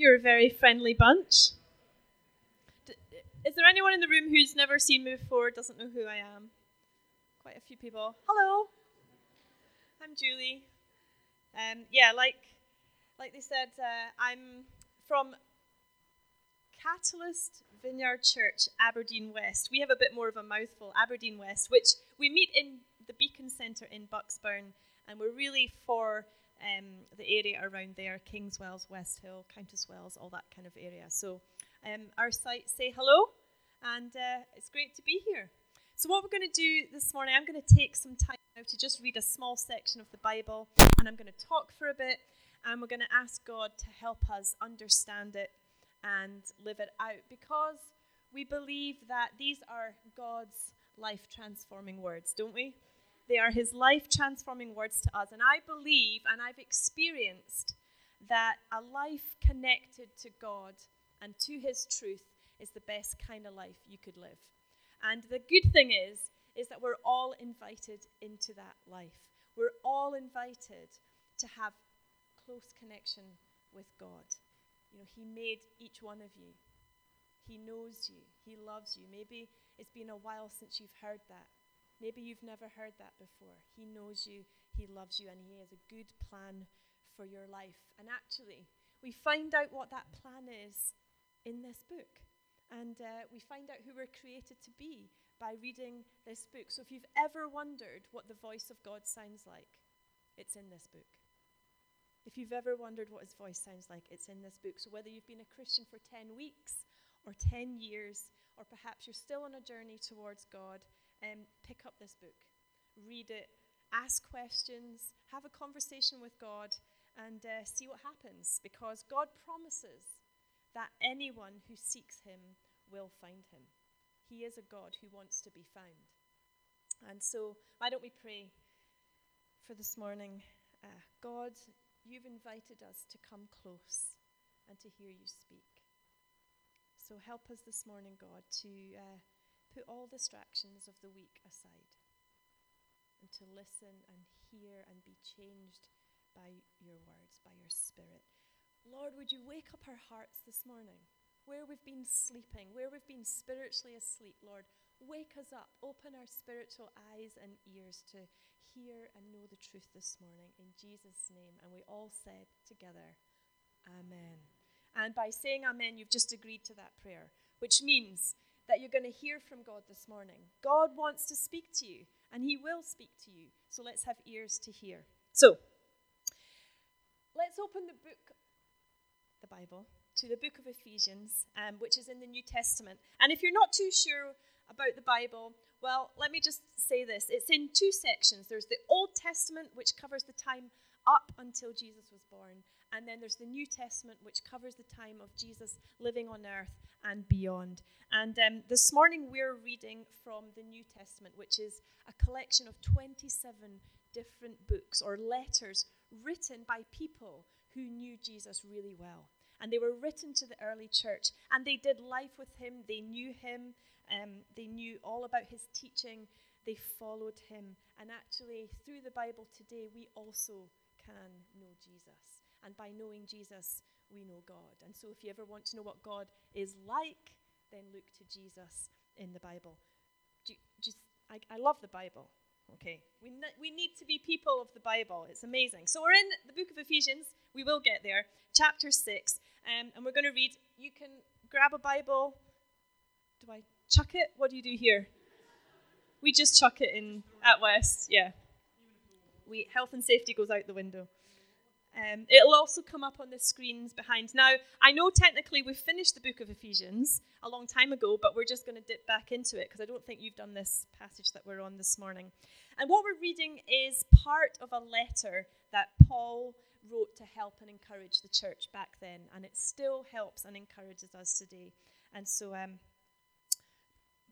You're a very friendly bunch. Is there anyone in the room who's never seen me before, doesn't know who I am? Quite a few people. Hello, I'm Julie. Um, yeah, like like they said, uh, I'm from Catalyst Vineyard Church, Aberdeen West. We have a bit more of a mouthful, Aberdeen West, which we meet in the Beacon Centre in Bucksburn, and we're really for um, the area around there Kingswells, West Hill, Countesswells, all that kind of area. So, um, our site say hello, and uh, it's great to be here. So, what we're going to do this morning, I'm going to take some time now to just read a small section of the Bible, and I'm going to talk for a bit, and we're going to ask God to help us understand it and live it out because we believe that these are God's life transforming words, don't we? They are his life transforming words to us. And I believe and I've experienced that a life connected to God and to his truth is the best kind of life you could live. And the good thing is, is that we're all invited into that life. We're all invited to have close connection with God. You know, He made each one of you. He knows you. He loves you. Maybe it's been a while since you've heard that. Maybe you've never heard that before. He knows you, He loves you, and He has a good plan for your life. And actually, we find out what that plan is in this book. And uh, we find out who we're created to be by reading this book. So if you've ever wondered what the voice of God sounds like, it's in this book. If you've ever wondered what his voice sounds like, it's in this book. So whether you've been a Christian for 10 weeks or 10 years, or perhaps you're still on a journey towards God, um, pick up this book, read it, ask questions, have a conversation with God, and uh, see what happens because God promises that anyone who seeks Him will find Him. He is a God who wants to be found. And so, why don't we pray for this morning? Uh, God, you've invited us to come close and to hear you speak. So, help us this morning, God, to. Uh, put all distractions of the week aside and to listen and hear and be changed by your words, by your spirit. Lord, would you wake up our hearts this morning? Where we've been sleeping, where we've been spiritually asleep, Lord, wake us up. Open our spiritual eyes and ears to hear and know the truth this morning in Jesus' name. And we all said together, Amen. And by saying Amen, you've just agreed to that prayer, which means that you're going to hear from God this morning. God wants to speak to you, and He will speak to you. So let's have ears to hear. So, let's open the book, the Bible, to the book of Ephesians, um, which is in the New Testament. And if you're not too sure about the Bible, well, let me just say this it's in two sections. There's the Old Testament, which covers the time up until Jesus was born. And then there's the New Testament, which covers the time of Jesus living on earth and beyond. And um, this morning we're reading from the New Testament, which is a collection of 27 different books or letters written by people who knew Jesus really well. And they were written to the early church, and they did life with him. They knew him. Um, they knew all about his teaching. They followed him. And actually, through the Bible today, we also can know Jesus. And by knowing Jesus, we know God. And so, if you ever want to know what God is like, then look to Jesus in the Bible. Just, I, I love the Bible. Okay, we, ne- we need to be people of the Bible. It's amazing. So we're in the book of Ephesians. We will get there, chapter six, um, and we're going to read. You can grab a Bible. Do I chuck it? What do you do here? We just chuck it in at West. Yeah. We health and safety goes out the window. Um, it'll also come up on the screens behind. Now, I know technically we've finished the book of Ephesians a long time ago, but we're just going to dip back into it because I don't think you've done this passage that we're on this morning. And what we're reading is part of a letter that Paul wrote to help and encourage the church back then, and it still helps and encourages us today. And so, um,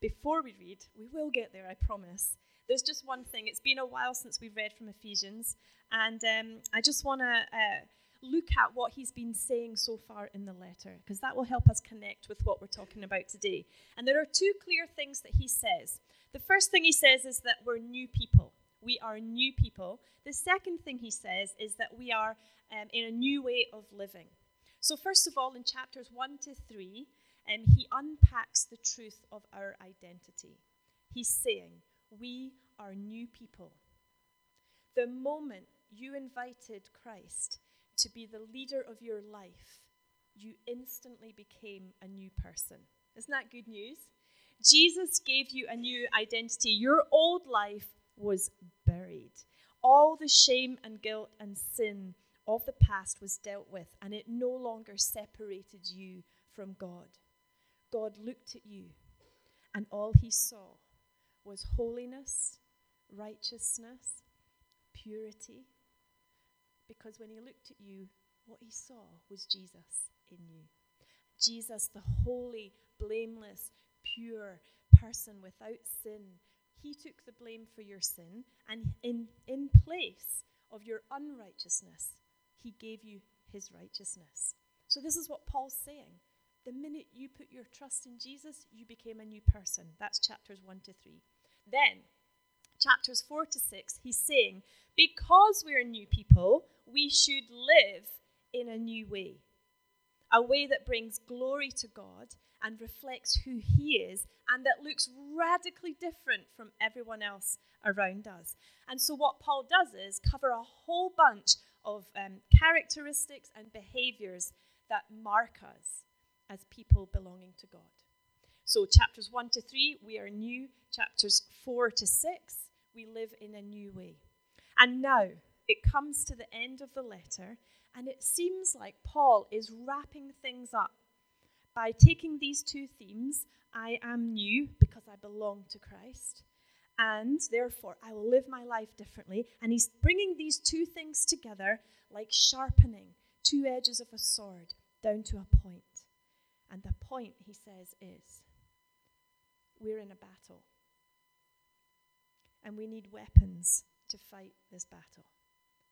before we read, we will get there, I promise. There's just one thing. It's been a while since we've read from Ephesians, and um, I just want to uh, look at what he's been saying so far in the letter, because that will help us connect with what we're talking about today. And there are two clear things that he says. The first thing he says is that we're new people. We are new people. The second thing he says is that we are um, in a new way of living. So, first of all, in chapters 1 to 3, um, he unpacks the truth of our identity. He's saying, We are new people. The moment you invited Christ to be the leader of your life, you instantly became a new person. Isn't that good news? Jesus gave you a new identity. Your old life was buried. All the shame and guilt and sin of the past was dealt with, and it no longer separated you from God. God looked at you, and all he saw was holiness, righteousness, purity. Because when he looked at you, what he saw was Jesus in you. Jesus, the holy, blameless, pure person without sin, he took the blame for your sin, and in, in place of your unrighteousness, he gave you his righteousness. So, this is what Paul's saying. The minute you put your trust in Jesus, you became a new person. That's chapters 1 to 3. Then, chapters 4 to 6, he's saying, because we're new people, we should live in a new way, a way that brings glory to God and reflects who He is and that looks radically different from everyone else around us. And so, what Paul does is cover a whole bunch of um, characteristics and behaviors that mark us as people belonging to God. So, chapters 1 to 3, we are new. Chapters 4 to 6, we live in a new way. And now it comes to the end of the letter, and it seems like Paul is wrapping things up by taking these two themes I am new because I belong to Christ, and therefore I will live my life differently. And he's bringing these two things together like sharpening two edges of a sword down to a point. And the point, he says, is we're in a battle. And we need weapons to fight this battle.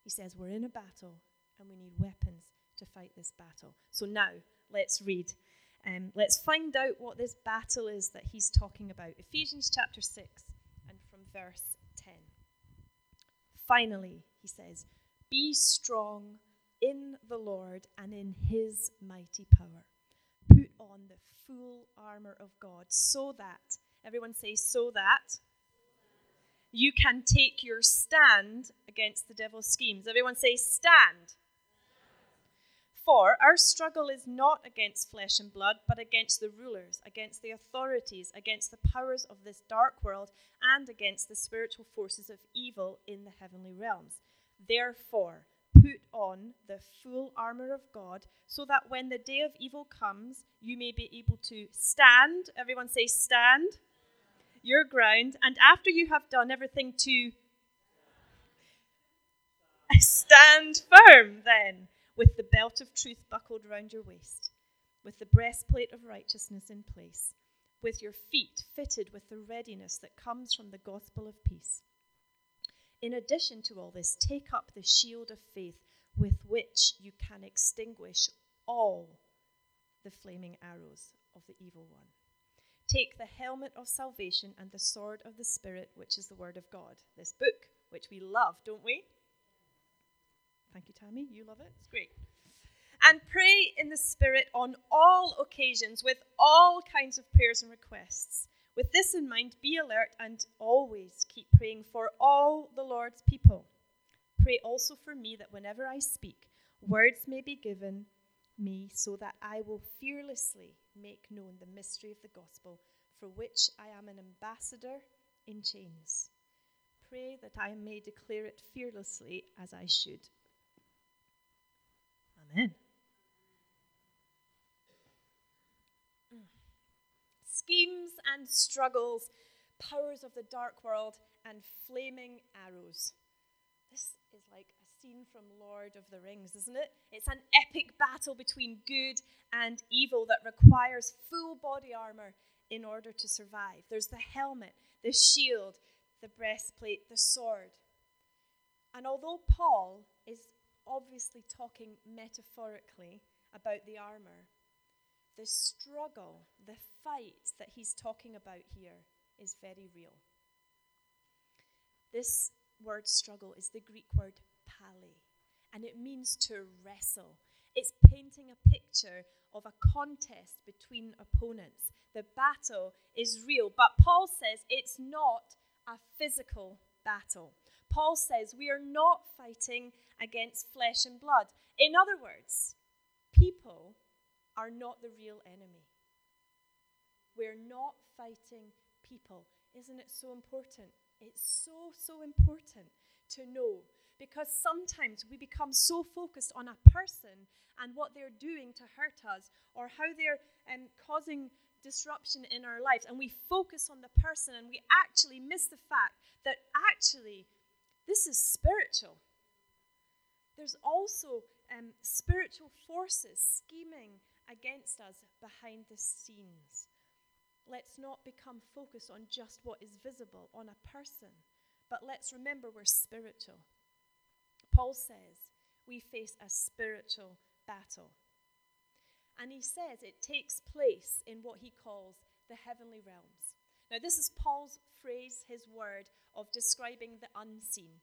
He says, We're in a battle and we need weapons to fight this battle. So now, let's read. Um, let's find out what this battle is that he's talking about. Ephesians chapter 6 and from verse 10. Finally, he says, Be strong in the Lord and in his mighty power. On the full armor of God so that, everyone say, so that you can take your stand against the devil's schemes. Everyone say, stand. For our struggle is not against flesh and blood, but against the rulers, against the authorities, against the powers of this dark world, and against the spiritual forces of evil in the heavenly realms. Therefore, put on the full armor of God, so that when the day of evil comes, you may be able to stand. Everyone say, stand your ground. And after you have done everything to stand firm, then with the belt of truth buckled round your waist, with the breastplate of righteousness in place, with your feet fitted with the readiness that comes from the gospel of peace. In addition to all this, take up the shield of faith with which you can extinguish all the flaming arrows of the evil one. Take the helmet of salvation and the sword of the Spirit, which is the Word of God. This book, which we love, don't we? Thank you, Tammy. You love it. It's great. And pray in the Spirit on all occasions with all kinds of prayers and requests. With this in mind, be alert and always keep praying for all the Lord's people. Pray also for me that whenever I speak, words may be given me so that I will fearlessly make known the mystery of the gospel, for which I am an ambassador in chains. Pray that I may declare it fearlessly as I should. Amen. Schemes and struggles, powers of the dark world, and flaming arrows. This is like a scene from Lord of the Rings, isn't it? It's an epic battle between good and evil that requires full body armor in order to survive. There's the helmet, the shield, the breastplate, the sword. And although Paul is obviously talking metaphorically about the armor. The struggle, the fight that he's talking about here is very real. This word struggle is the Greek word pali, and it means to wrestle. It's painting a picture of a contest between opponents. The battle is real, but Paul says it's not a physical battle. Paul says we are not fighting against flesh and blood. In other words, people are not the real enemy. We're not fighting people. Isn't it so important? It's so, so important to know because sometimes we become so focused on a person and what they're doing to hurt us or how they're um, causing disruption in our lives and we focus on the person and we actually miss the fact that actually this is spiritual. There's also um, spiritual forces scheming against us behind the scenes. Let's not become focused on just what is visible on a person, but let's remember we're spiritual. Paul says we face a spiritual battle. And he says it takes place in what he calls the heavenly realms. Now, this is Paul's phrase, his word, of describing the unseen.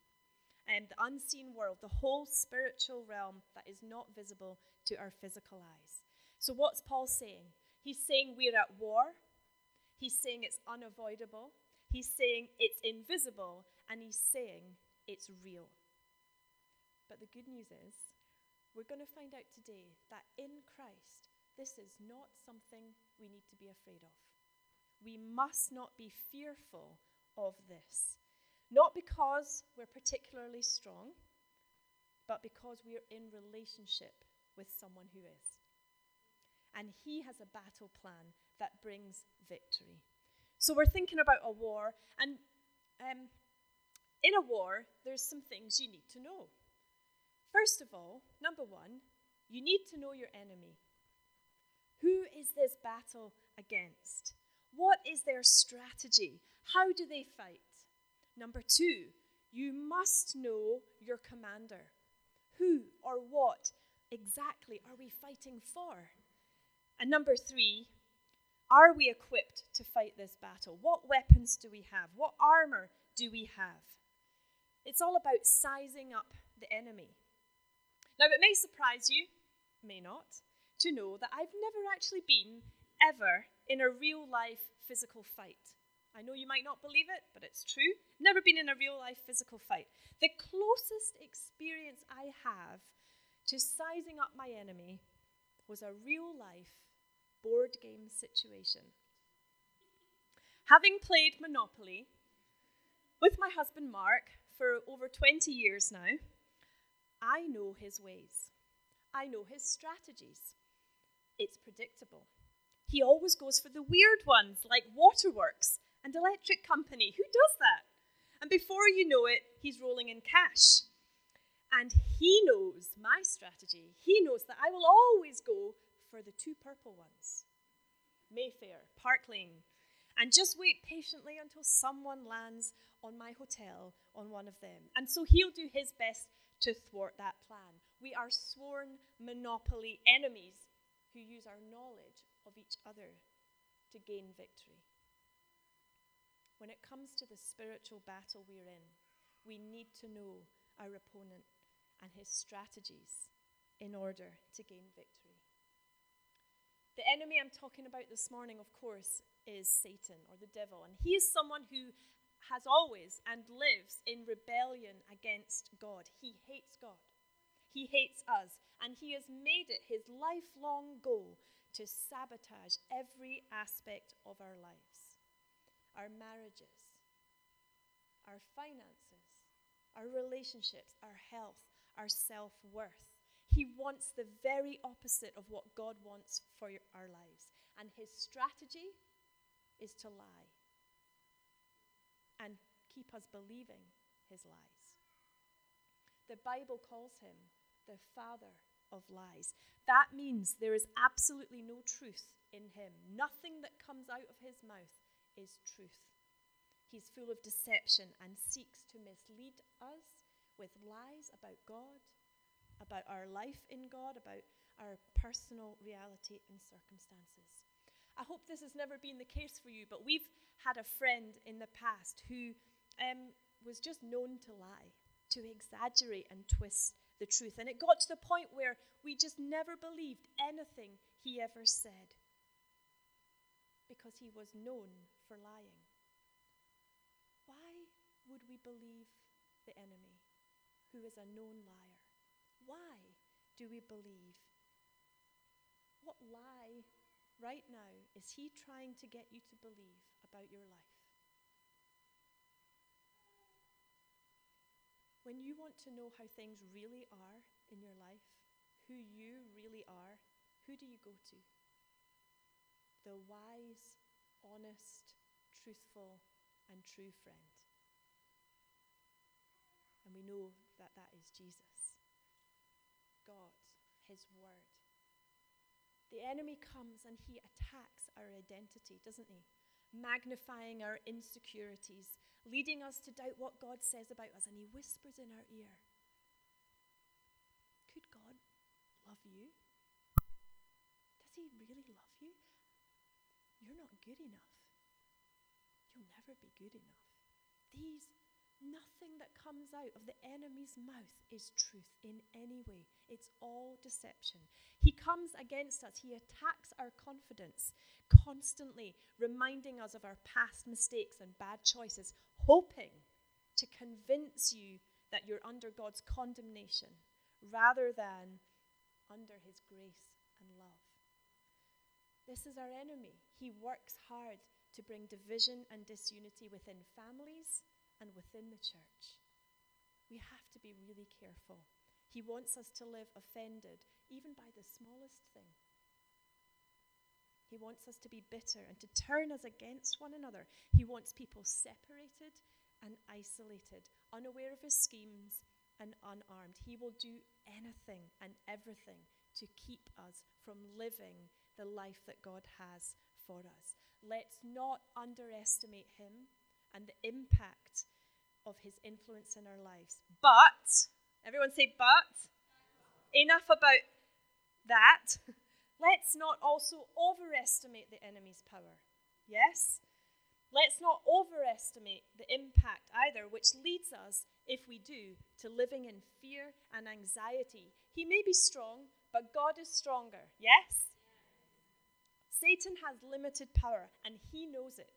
And um, the unseen world, the whole spiritual realm that is not visible to our physical eyes. So, what's Paul saying? He's saying we're at war, He's saying it's unavoidable. He's saying it's invisible. And he's saying it's real. But the good news is, we're going to find out today that in Christ, this is not something we need to be afraid of. We must not be fearful of this. Not because we're particularly strong, but because we're in relationship with someone who is and he has a battle plan that brings victory. So we're thinking about a war, and um, in a war, there's some things you need to know. First of all, number one, you need to know your enemy. Who is this battle against? What is their strategy? How do they fight? Number two, you must know your commander. Who or what exactly are we fighting for? And number three, are we equipped to fight this battle? What weapons do we have? What armor do we have? It's all about sizing up the enemy. Now, it may surprise you, may not, to know that I've never actually been ever in a real life physical fight. I know you might not believe it, but it's true. Never been in a real life physical fight. The closest experience I have to sizing up my enemy was a real life board game situation. Having played Monopoly with my husband Mark for over 20 years now, I know his ways. I know his strategies. It's predictable. He always goes for the weird ones like Waterworks and Electric Company. Who does that? And before you know it, he's rolling in cash. And he knows my strategy. He knows that I will always go for the two purple ones Mayfair, Park Lane, and just wait patiently until someone lands on my hotel on one of them. And so he'll do his best to thwart that plan. We are sworn monopoly enemies who use our knowledge of each other to gain victory. When it comes to the spiritual battle we're in, we need to know our opponent and his strategies in order to gain victory. The enemy I'm talking about this morning, of course, is Satan or the devil. And he is someone who has always and lives in rebellion against God. He hates God. He hates us. And he has made it his lifelong goal to sabotage every aspect of our lives our marriages, our finances, our relationships, our health, our self worth. He wants the very opposite of what God wants for our lives. And his strategy is to lie and keep us believing his lies. The Bible calls him the father of lies. That means there is absolutely no truth in him. Nothing that comes out of his mouth is truth. He's full of deception and seeks to mislead us with lies about God about our life in God, about our personal reality and circumstances. I hope this has never been the case for you, but we've had a friend in the past who um, was just known to lie, to exaggerate and twist the truth. And it got to the point where we just never believed anything he ever said because he was known for lying. Why would we believe the enemy who is a known liar? Why do we believe? What lie right now is he trying to get you to believe about your life? When you want to know how things really are in your life, who you really are, who do you go to? The wise, honest, truthful, and true friend. And we know that that is Jesus. God, His Word. The enemy comes and he attacks our identity, doesn't he? Magnifying our insecurities, leading us to doubt what God says about us, and He whispers in our ear Could God love you? Does He really love you? You're not good enough. You'll never be good enough. These Nothing that comes out of the enemy's mouth is truth in any way. It's all deception. He comes against us, he attacks our confidence, constantly reminding us of our past mistakes and bad choices, hoping to convince you that you're under God's condemnation rather than under his grace and love. This is our enemy. He works hard to bring division and disunity within families and within the church. We have to be really careful. He wants us to live offended, even by the smallest thing. He wants us to be bitter and to turn us against one another. He wants people separated and isolated, unaware of his schemes and unarmed. He will do anything and everything to keep us from living the life that God has for us. Let's not underestimate him and the impact of his influence in our lives. But, everyone say, but, enough about that. Let's not also overestimate the enemy's power. Yes? Let's not overestimate the impact either, which leads us, if we do, to living in fear and anxiety. He may be strong, but God is stronger. Yes? Satan has limited power, and he knows it.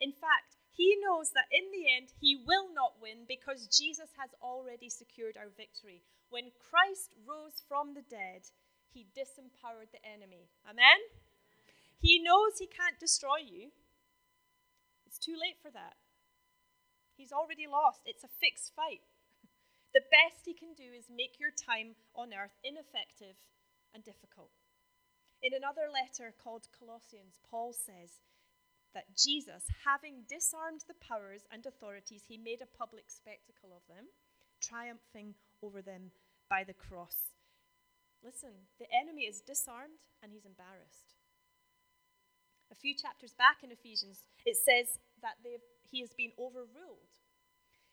In fact, he knows that in the end he will not win because Jesus has already secured our victory. When Christ rose from the dead, he disempowered the enemy. Amen? He knows he can't destroy you. It's too late for that. He's already lost. It's a fixed fight. The best he can do is make your time on earth ineffective and difficult. In another letter called Colossians, Paul says, that Jesus, having disarmed the powers and authorities, he made a public spectacle of them, triumphing over them by the cross. Listen, the enemy is disarmed and he's embarrassed. A few chapters back in Ephesians, it says that he has been overruled.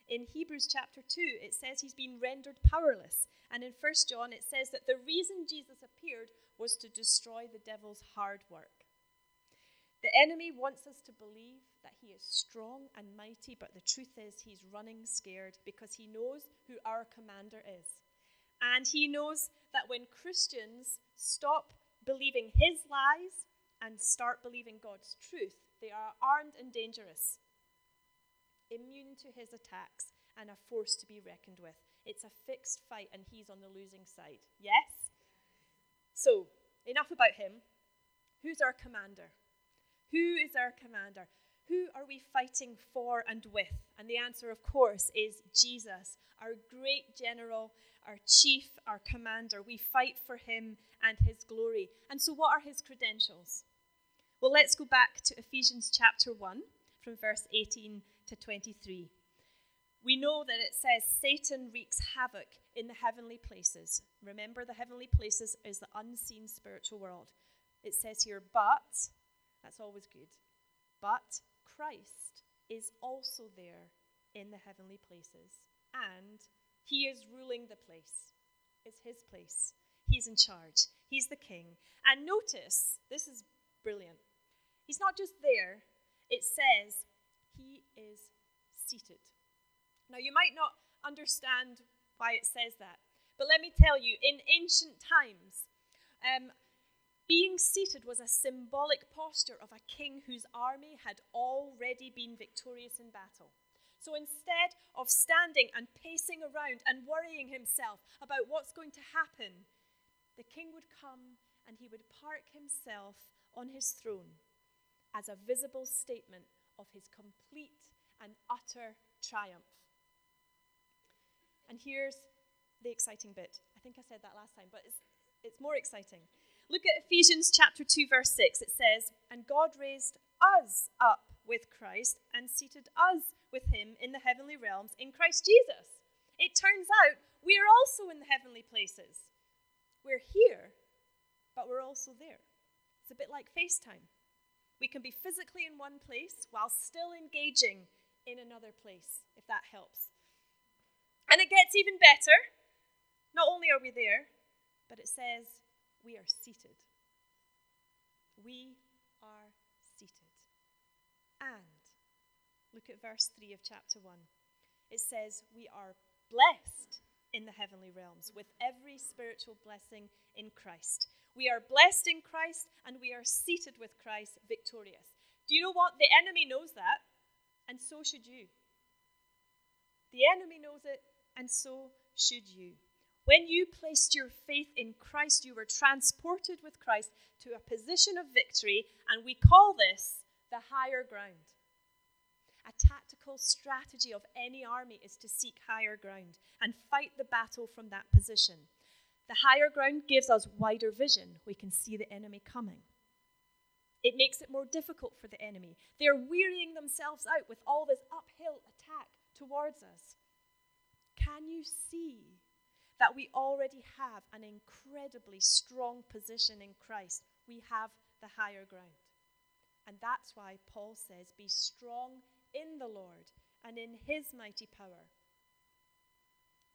In Hebrews chapter 2, it says he's been rendered powerless. And in 1 John, it says that the reason Jesus appeared was to destroy the devil's hard work. The enemy wants us to believe that he is strong and mighty, but the truth is he's running scared because he knows who our commander is. And he knows that when Christians stop believing his lies and start believing God's truth, they are armed and dangerous, immune to his attacks, and a force to be reckoned with. It's a fixed fight, and he's on the losing side. Yes? So, enough about him. Who's our commander? Who is our commander? Who are we fighting for and with? And the answer, of course, is Jesus, our great general, our chief, our commander. We fight for him and his glory. And so, what are his credentials? Well, let's go back to Ephesians chapter 1, from verse 18 to 23. We know that it says Satan wreaks havoc in the heavenly places. Remember, the heavenly places is the unseen spiritual world. It says here, but that's always good. But Christ is also there in the heavenly places, and he is ruling the place. It's his place. He's in charge. He's the king. And notice, this is brilliant. He's not just there, it says he is seated. Now, you might not understand why it says that, But let me tell you, in ancient times, um, being seated was a symbolic posture of a king whose army had already been victorious in battle. So instead of standing and pacing around and worrying himself about what's going to happen, the king would come and he would park himself on his throne as a visible statement of his complete and utter triumph. And here's the exciting bit. I think I said that last time, but it's, it's more exciting. Look at Ephesians chapter 2, verse 6. It says, And God raised us up with Christ and seated us with him in the heavenly realms in Christ Jesus. It turns out we are also in the heavenly places. We're here, but we're also there. It's a bit like FaceTime. We can be physically in one place while still engaging in another place, if that helps. And it gets even better. Not only are we there, but it says we are seated. We are seated. And look at verse 3 of chapter 1. It says, We are blessed in the heavenly realms with every spiritual blessing in Christ. We are blessed in Christ and we are seated with Christ victorious. Do you know what? The enemy knows that, and so should you. The enemy knows it, and so should you. When you placed your faith in Christ, you were transported with Christ to a position of victory, and we call this the higher ground. A tactical strategy of any army is to seek higher ground and fight the battle from that position. The higher ground gives us wider vision. We can see the enemy coming. It makes it more difficult for the enemy. They're wearying themselves out with all this uphill attack towards us. Can you see that we already have an incredibly strong position in Christ? We have the higher ground. And that's why Paul says, Be strong in the Lord and in his mighty power.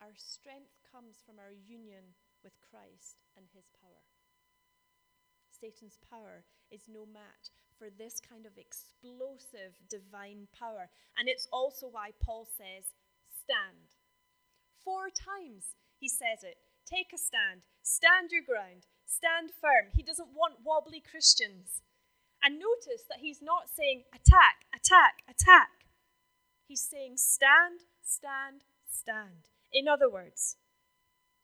Our strength comes from our union with Christ and his power. Satan's power is no match for this kind of explosive divine power. And it's also why Paul says, Stand. Four times he says it. Take a stand. Stand your ground. Stand firm. He doesn't want wobbly Christians. And notice that he's not saying attack, attack, attack. He's saying stand, stand, stand. In other words,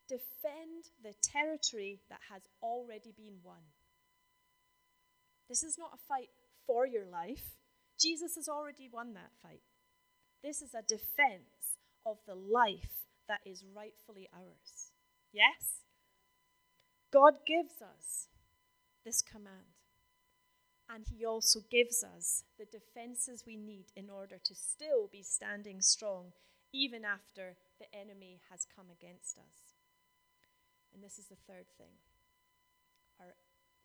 defend the territory that has already been won. This is not a fight for your life. Jesus has already won that fight. This is a defense of the life that is rightfully ours. Yes? God gives us this command. And He also gives us the defenses we need in order to still be standing strong, even after the enemy has come against us. And this is the third thing. Our,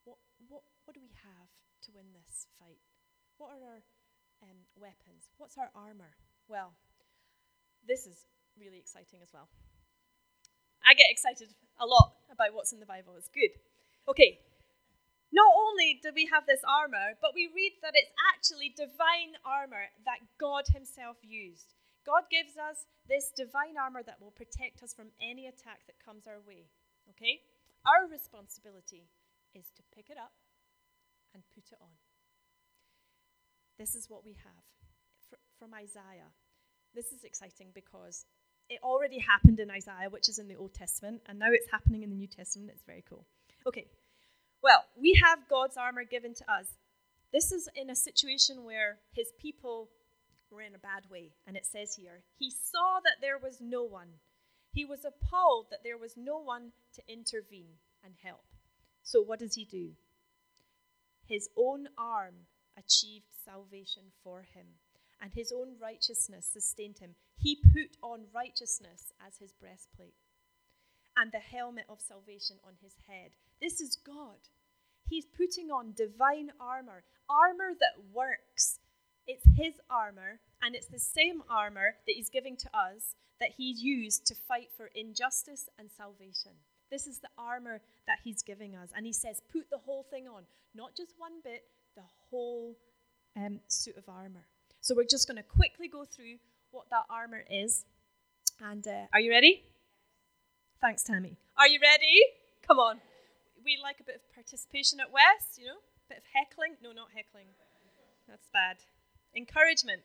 what, what, what do we have to win this fight? What are our um, weapons? What's our armor? Well, this is really exciting as well. I get excited a lot about what's in the Bible. It's good. Okay, not only do we have this armor, but we read that it's actually divine armor that God Himself used. God gives us this divine armor that will protect us from any attack that comes our way. Okay? Our responsibility is to pick it up and put it on. This is what we have from Isaiah. This is exciting because it already happened in Isaiah, which is in the Old Testament, and now it's happening in the New Testament. It's very cool. Okay, well, we have God's armor given to us. This is in a situation where his people were in a bad way, and it says here, He saw that there was no one. He was appalled that there was no one to intervene and help. So, what does he do? His own arm achieved salvation for him and his own righteousness sustained him. He put on righteousness as his breastplate and the helmet of salvation on his head. This is God. He's putting on divine armor, armor that works. It's his armor, and it's the same armor that he's giving to us that he used to fight for injustice and salvation. This is the armor that he's giving us. And he says, put the whole thing on, not just one bit, the whole um, suit of armor. So we're just going to quickly go through what that armor is. And uh, are you ready? Thanks, Tammy. Are you ready? Come on. We like a bit of participation at West, you know? A bit of heckling. No, not heckling. That's bad. Encouragement.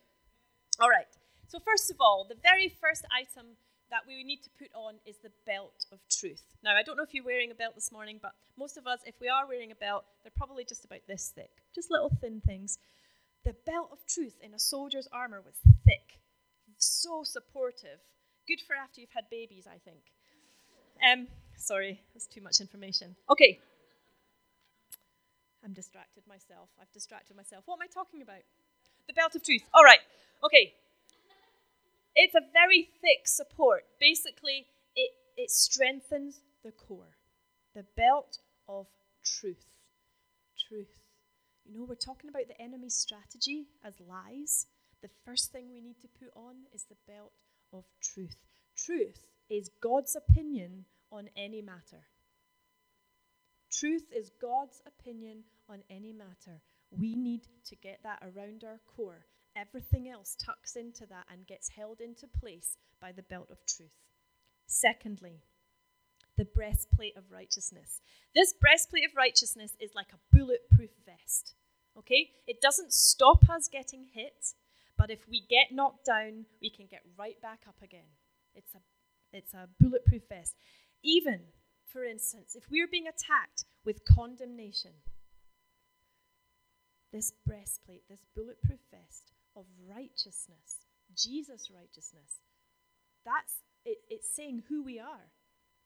All right. So, first of all, the very first item that we need to put on is the belt of truth. Now, I don't know if you're wearing a belt this morning, but most of us, if we are wearing a belt, they're probably just about this thick, just little thin things. The belt of truth in a soldier's armor was thick, so supportive. Good for after you've had babies, I think. Um, sorry, that's too much information. Okay. I'm distracted myself. I've distracted myself. What am I talking about? The belt of truth. All right. Okay. It's a very thick support. Basically, it, it strengthens the core. The belt of truth. Truth. You know, we're talking about the enemy's strategy as lies. The first thing we need to put on is the belt of truth. Truth is God's opinion on any matter. Truth is God's opinion on any matter. We need to get that around our core Everything else tucks into that and gets held into place by the belt of truth. Secondly, the breastplate of righteousness. This breastplate of righteousness is like a bulletproof vest. Okay? It doesn't stop us getting hit, but if we get knocked down, we can get right back up again. It's a it's a bulletproof vest. Even, for instance, if we're being attacked with condemnation, this breastplate, this bulletproof vest, of righteousness, Jesus' righteousness. That's it, it's saying who we are.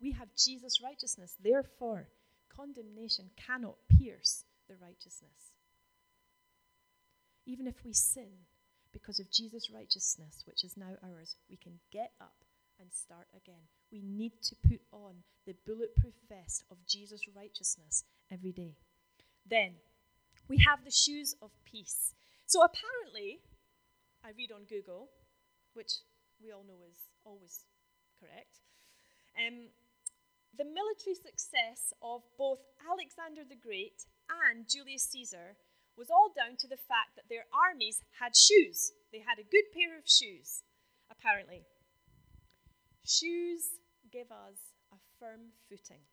We have Jesus' righteousness. Therefore, condemnation cannot pierce the righteousness. Even if we sin because of Jesus' righteousness, which is now ours, we can get up and start again. We need to put on the bulletproof vest of Jesus' righteousness every day. Then we have the shoes of peace. So apparently, I read on Google, which we all know is always correct. Um, the military success of both Alexander the Great and Julius Caesar was all down to the fact that their armies had shoes. They had a good pair of shoes, apparently. Shoes give us a firm footing.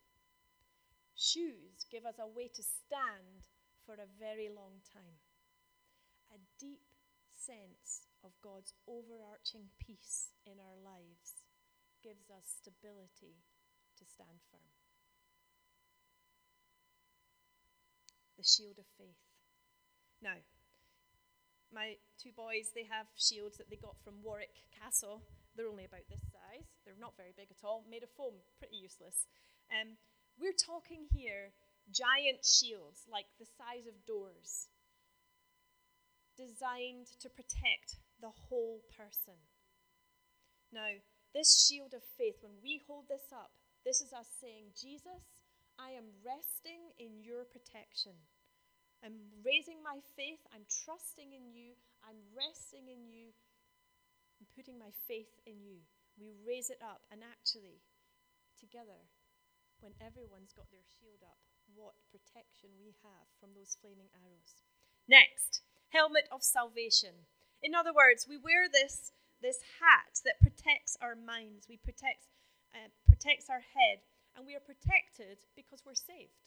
Shoes give us a way to stand for a very long time. A deep sense of God's overarching peace in our lives gives us stability to stand firm. The shield of faith. Now, my two boys, they have shields that they got from Warwick Castle. They're only about this size. They're not very big at all, made of foam, pretty useless. Um, we're talking here giant shields, like the size of doors designed to protect the whole person. Now, this shield of faith, when we hold this up, this is us saying, Jesus, I am resting in your protection. I'm raising my faith. I'm trusting in you. I'm resting in you. I'm putting my faith in you. We raise it up, and actually, together, when everyone's got their shield up, what protection we have from those flaming arrows. Next, helmet of salvation. In other words, we wear this, this hat that protects our minds, we protect, uh, protects our head, and we are protected because we're saved.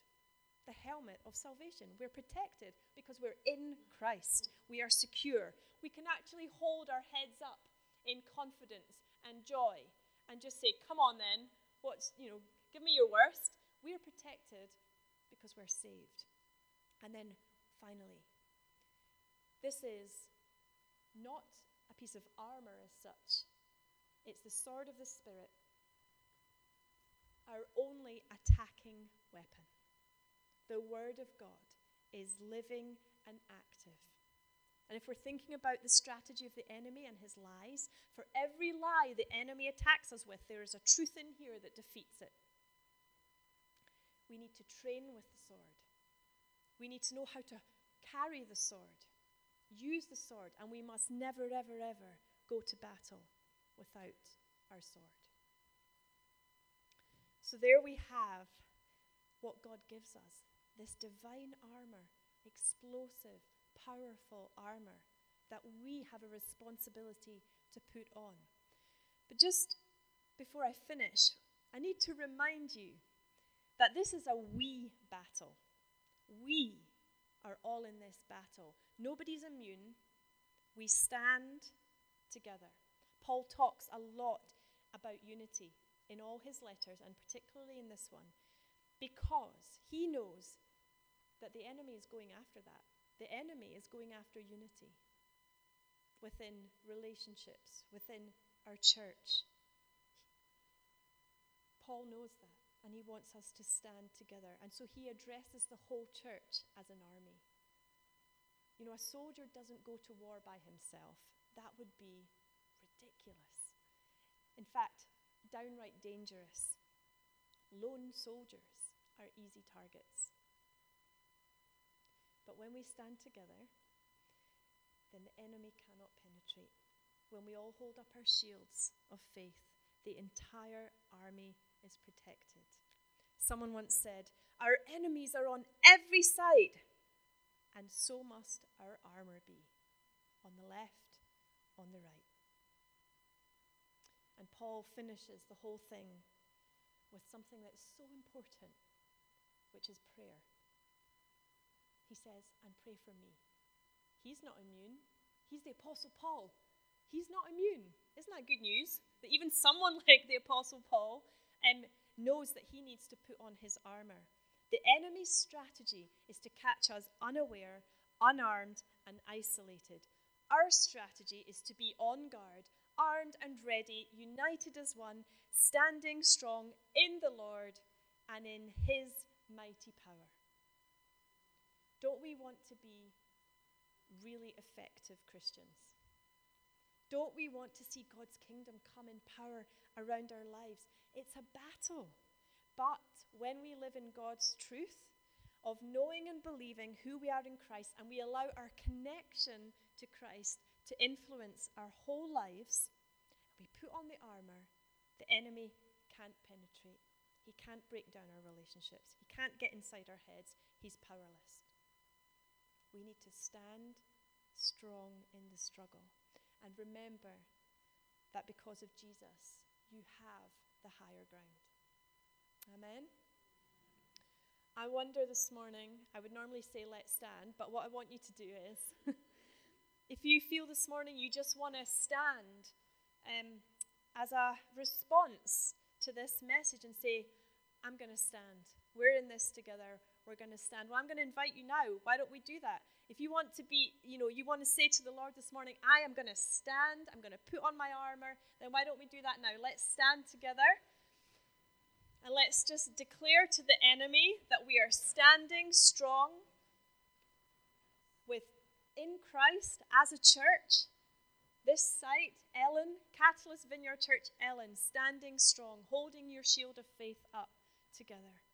The helmet of salvation. We're protected because we're in Christ. We are secure. We can actually hold our heads up in confidence and joy and just say, Come on then, what's, you know, give me your worst. We are protected because we're saved. And then finally, this is not a piece of armor as such, it's the sword of the Spirit, our only attacking weapon. The Word of God is living and active. And if we're thinking about the strategy of the enemy and his lies, for every lie the enemy attacks us with, there is a truth in here that defeats it. We need to train with the sword. We need to know how to carry the sword use the sword, and we must never, ever, ever go to battle without our sword. So there we have what God gives us this divine armor, explosive, powerful armor that we have a responsibility to put on. But just before I finish, I need to remind you that this is a we battle. We are all in this battle. Nobody's immune. We stand together. Paul talks a lot about unity in all his letters, and particularly in this one, because he knows that the enemy is going after that. The enemy is going after unity within relationships, within our church. Paul knows that, and he wants us to stand together. And so he addresses the whole church as an army. You know, a soldier doesn't go to war by himself. That would be ridiculous. In fact, downright dangerous. Lone soldiers are easy targets. But when we stand together, then the enemy cannot penetrate. When we all hold up our shields of faith, the entire army is protected. Someone once said, Our enemies are on every side, and so must our armor be on the left, on the right. And Paul finishes the whole thing with something that is so important, which is prayer. He says, and pray for me. He's not immune. He's the Apostle Paul. He's not immune. Isn't that good news? That even someone like the Apostle Paul um, knows that he needs to put on his armor. The enemy's strategy is to catch us unaware, unarmed, and isolated. Our strategy is to be on guard, armed and ready, united as one, standing strong in the Lord and in his mighty power. Don't we want to be really effective Christians? Don't we want to see God's kingdom come in power around our lives? It's a battle. But when we live in God's truth of knowing and believing who we are in Christ, and we allow our connection to Christ to influence our whole lives, we put on the armor, the enemy can't penetrate. He can't break down our relationships. He can't get inside our heads. He's powerless. We need to stand strong in the struggle and remember that because of Jesus, you have the higher ground. Amen. I wonder this morning, I would normally say let's stand, but what I want you to do is If you feel this morning you just want to stand um, as a response to this message and say, I'm going to stand. We're in this together. We're going to stand. Well, I'm going to invite you now. Why don't we do that? If you want to be, you know, you want to say to the Lord this morning, I am going to stand. I'm going to put on my armor. Then why don't we do that now? Let's stand together. And let's just declare to the enemy that we are standing strong in Christ as a church. This site, Ellon, Catalyst Vineyard Church, Ellon, standing strong, holding your shield of faith up together.